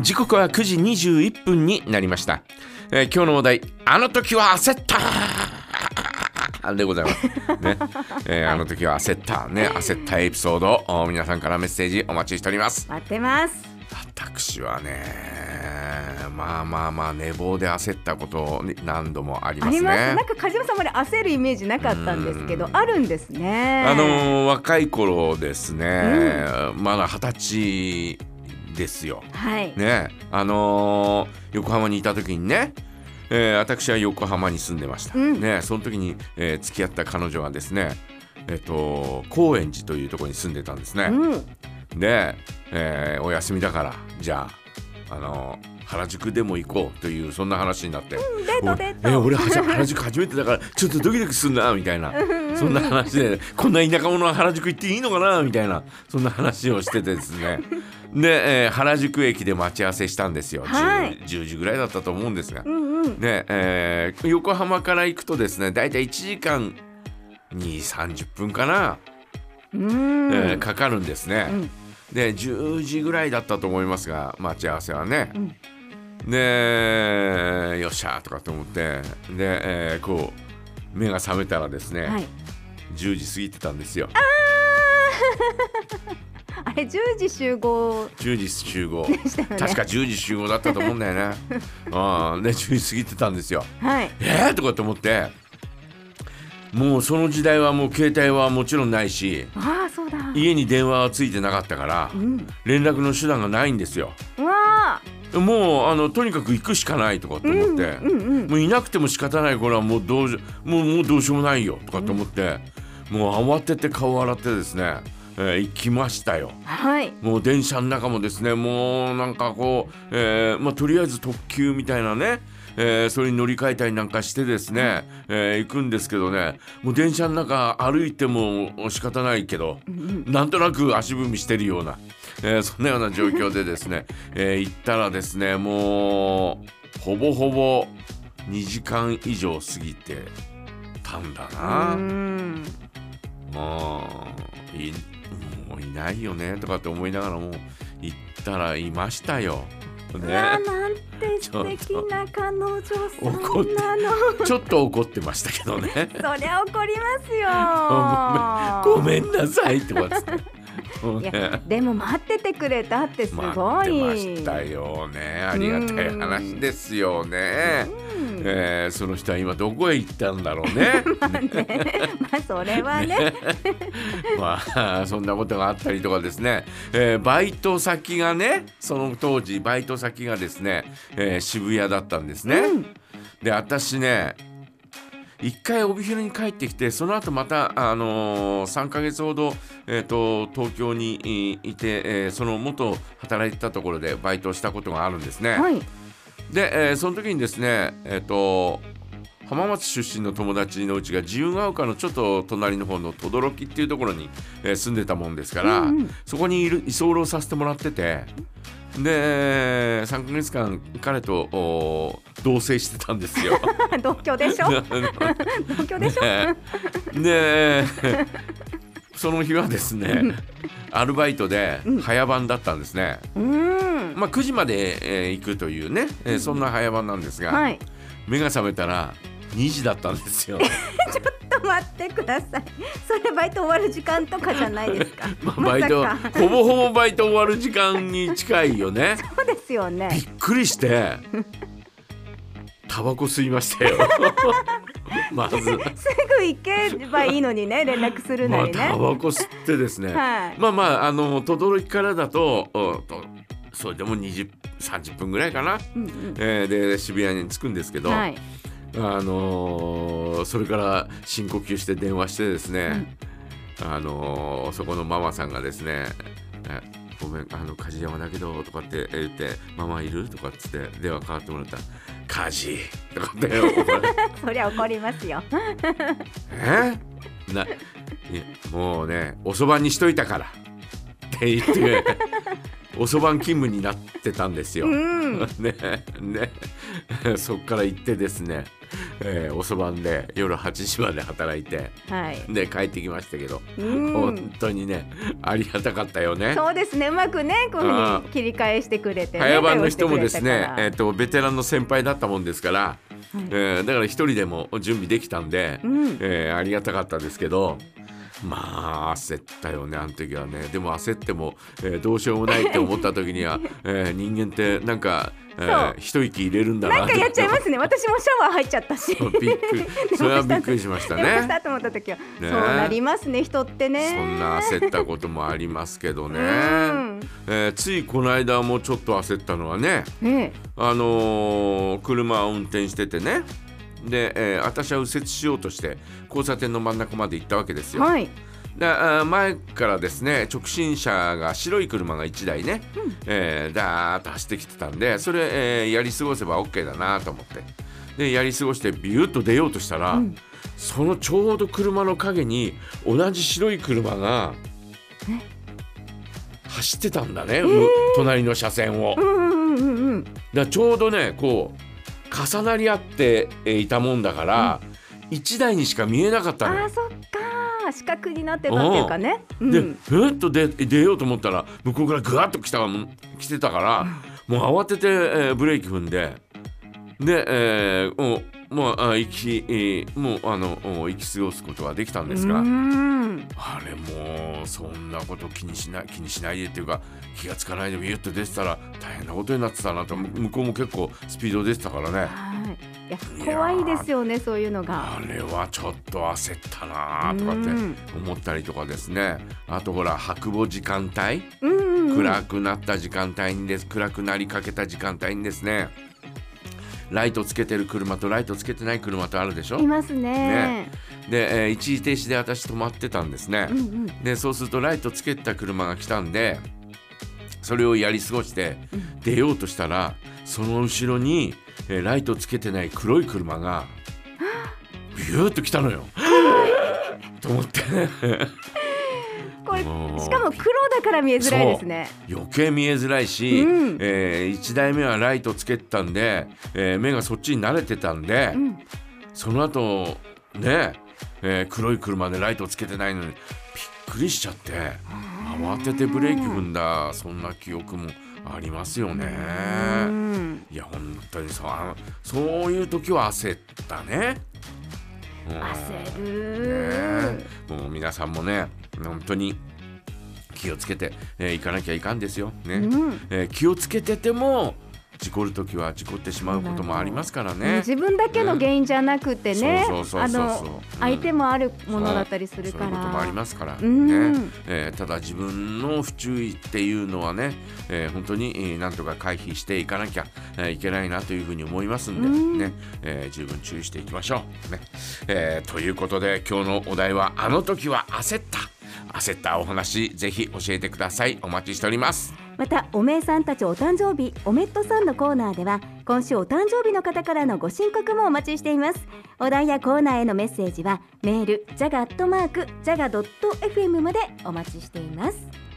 時刻は9時21分になりました、えー今日のお題あの時は焦った。でございます。ね、えーあの時は焦ったね。焦ったエピソード。お皆さんからメッセージお待ちしております。待ってます。私はねまあまあまあ寝坊で焦ったことに何度もありますね。なん。か梶山さんまで焦るイメージなかったんですけどあるんですね。あのー若い頃ですね、まだ二十歳ですよ。はい、ね。あのー横浜にいた時にね、えー私は横浜に住んでました、うん。ね。その時に、えー付き合った彼女はですねえっ、と高円寺というところに住んでたんですね、うん。で、えーお休みだからじゃあ、あのー原宿でも行こうというそんな話になって、デートデー俺原宿初めてだからちょっとドキドキすんなみたいな。そんな話でこんな田舎者は原宿行っていいのかなみたいな。そんな話をしててですねで、えー原宿駅で待ち合わせしたんですよ、はい。10, 10時ぐらいだったと思うんですが、うんうん。で、えー横浜から行くとですね大体1時間2 3 0分かな、うん、えーかかるんですね。うん。で10時ぐらいだったと思いますが待ち合わせはね。うん。でよっしゃーとかと思ってで、えーこう目が覚めたらですね、はい。10時過ぎてたんですよあれ10時集合。10時集合。ね。確か10時集合だったと思うんだよね。うん。で10時過ぎてたんですよ。はい。えー、とかと思って。もうその時代はもう携帯はもちろんないしああそうだ。家に電話はついてなかったからうん。連絡の手段がないんですよ。うわもうあのとにかく行くしかないとかとー思って、うんうんうん。もういなくても仕方ない頃はもうどうしもうもうどうしようもないよとかと思って、もう慌てて顔を洗ってですね、えー行きましたよ。はいもう電車の中もですねもうなんかこう、えーまあ、とりあえず特急みたいなね、えーそれに乗り換えたりなんかしてですね、えー行くんですけどねもう電車の中歩いても仕方ないけど、なんとなく足踏みしてるような、えーそんなような状況でですね、えー行ったらですねもうほぼほぼ2時間以上過ぎてたんだな。うんいもういないよねとかって思いながらも行ったらいましたよ。ねなんて素敵な彼女さんなの ちょっと怒ってましたけどね。そりゃ怒りますよごめんなさいとかっつって。いやねでも待っててくれたってすごい待ってましたよね。ありがたい話ですよね。うんえーその人は今どこへ行ったんだろうね。まあそれはね。まあそんなことがあったりとかですね、えーバイト先がねその当時バイト先がですね、えー渋谷だったんですね。うん。で私ね一回帯広に帰ってきてその後また、あのー、3ヶ月ほど、えー、と東京にいいて、えーその元働いてたところでバイトをしたことがあるんですね。はいで、えーその時にですねえっ、と浜松出身の友達のうちが自由が丘のちょっと隣の方の等々力っていうところに、えー住んでたもんですから、うんうん。そこにいる居候させてもらっててで3ヶ月間彼とお同棲してたんですよ。同居でしょ？同居でしょ？ねでその日はですねアルバイトで早番だったんですね。うん。まあ、9時まで、えー行くというね、えーそんな早番なんですが、はい。目が覚めたら2時だったんですよ。ちょっと待ってください。それバイト終わる時間とかじゃないですか。まあバイトほぼほぼバイト終わる時間に近いよね。そうですよね。びっくりしてタバコ吸いましたよ。まず、すぐ行けばいいのにね連絡するまあ、なりね、タバコ吸ってですね、はい。まあまああの轟からだとそれでも20 30分ぐらいかな、うんうん。えーで渋谷に着くんですけど、はい。あのーそれから深呼吸して電話してですね、あのーそこのママさんがですね「えごめんあの梶山だけど」とかって言って「ママいる?」とかっつって電話かかってもらったら「梶」とかって怒られてそりゃ怒りますよ。え？なもうねおそばにしといたから。って言っておそばん勤務になってたんですよ。うん。ねね。そっから行ってですねえー遅番で夜8時まで働いてはい。で帰ってきましたけど、うん。本当にねありがたかったよね。そうですね。うまくねこういうふうに切り返してくれて、ね、早番の人もですねえっとベテランの先輩だったもんですから、えーだから一人でも準備できたんで、うん。えーありがたかったですけどまあ焦ったよねあの時はね。でも焦っても、えーどうしようもないって思った時には、えー人間ってなんか、えー一息入れるんだな。なんかやっちゃいますね。私もシャワー入っちゃったし。びっくり。それはびっくりしましたね。したと思った時は、ね。そうなりますね人ってね。そんな焦ったこともありますけどね、うん。えーついこの間もちょっと焦ったのはねねあのー車を運転しててねで、えー私は右折しようとして交差点の真ん中まで行ったわけですよ。はい。であー前からですね直進車が白い車が1台ね、えーダーッと走ってきてたんでそれ、えーやり過ごせば OK だなと思って。でやり過ごしてビューッと出ようとしたら、うん。そのちょうど車の陰に同じ白い車が走ってたんだね、む隣の車線を。うんうんうんうん。だちょうどねこう重なり合ってえーいたもんだから、1台にしか見えなかったのよ。あー。そっか。四角になってたっていうかね、うん、でふっと出出ようと思ったら向こうからぐわっと来た来てたからもう慌てて、えーブレーキ踏んでで、えーもうもうあ行き、えーもうあのもう行き過ごすことができたんですが、うん。あれもうそんなこと気にしない気にしないでっていうか気がつかないでビュッと出てたら大変なことになってたなと向こうも結構スピード出てたからね。はい。いや怖いですよねそういうのが。あれはちょっと焦ったなとかってうん。思ったりとかですね。あとほら白母時間帯？うんうんうん。暗くなった時間帯にです暗くなりかけた時間帯にですねライトつけてる車とライトつけてない車とあるでしょ？いますね。で、えー一時停止で私止まってたんですね、うんうん。でそうするとライトつけた車が来たんでそれをやり過ごして出ようとしたらその後ろに、えーライトつけてない黒い車が ビューッと来たのよ。と思ってこれしかも黒だから見えづらいですね。余計見えづらいし、うん。え1台目はライトつけてたんで、えー目がそっちに慣れてたんで、うん。その後ね、えー黒い車でライトつけてないのにびっくりしちゃって慌ててブレーキ踏んだそんな記憶もありますよね。うん。いや本当にそうそういう時は焦ったね。うん焦る。ねもう皆さんもね本当に気をつけて、えー行かなきゃいかんですよ。ね。うん。えー気をつけてても事故る時は事故ってしまうこともありますからね。自分だけの原因じゃなくてね相手もあるものだったりするそういうからこともありますからね、うん。えーただ自分の不注意っていうのはね、えー本当に、えーなんとか回避していかなきゃ、えーいけないなというふうに思いますんで、うん。ねえー十分注意していきましょう。ね。えーということで今日のお題は「あの時は焦った」焦ったお話ぜひ教えてください。お待ちしております。またおめえさんたちお誕生日おめっとさんのコーナーでは今週お誕生日の方からのご申告もお待ちしています。お題やコーナーへのメッセージはメールジャガットマークジャガドット FM までお待ちしています。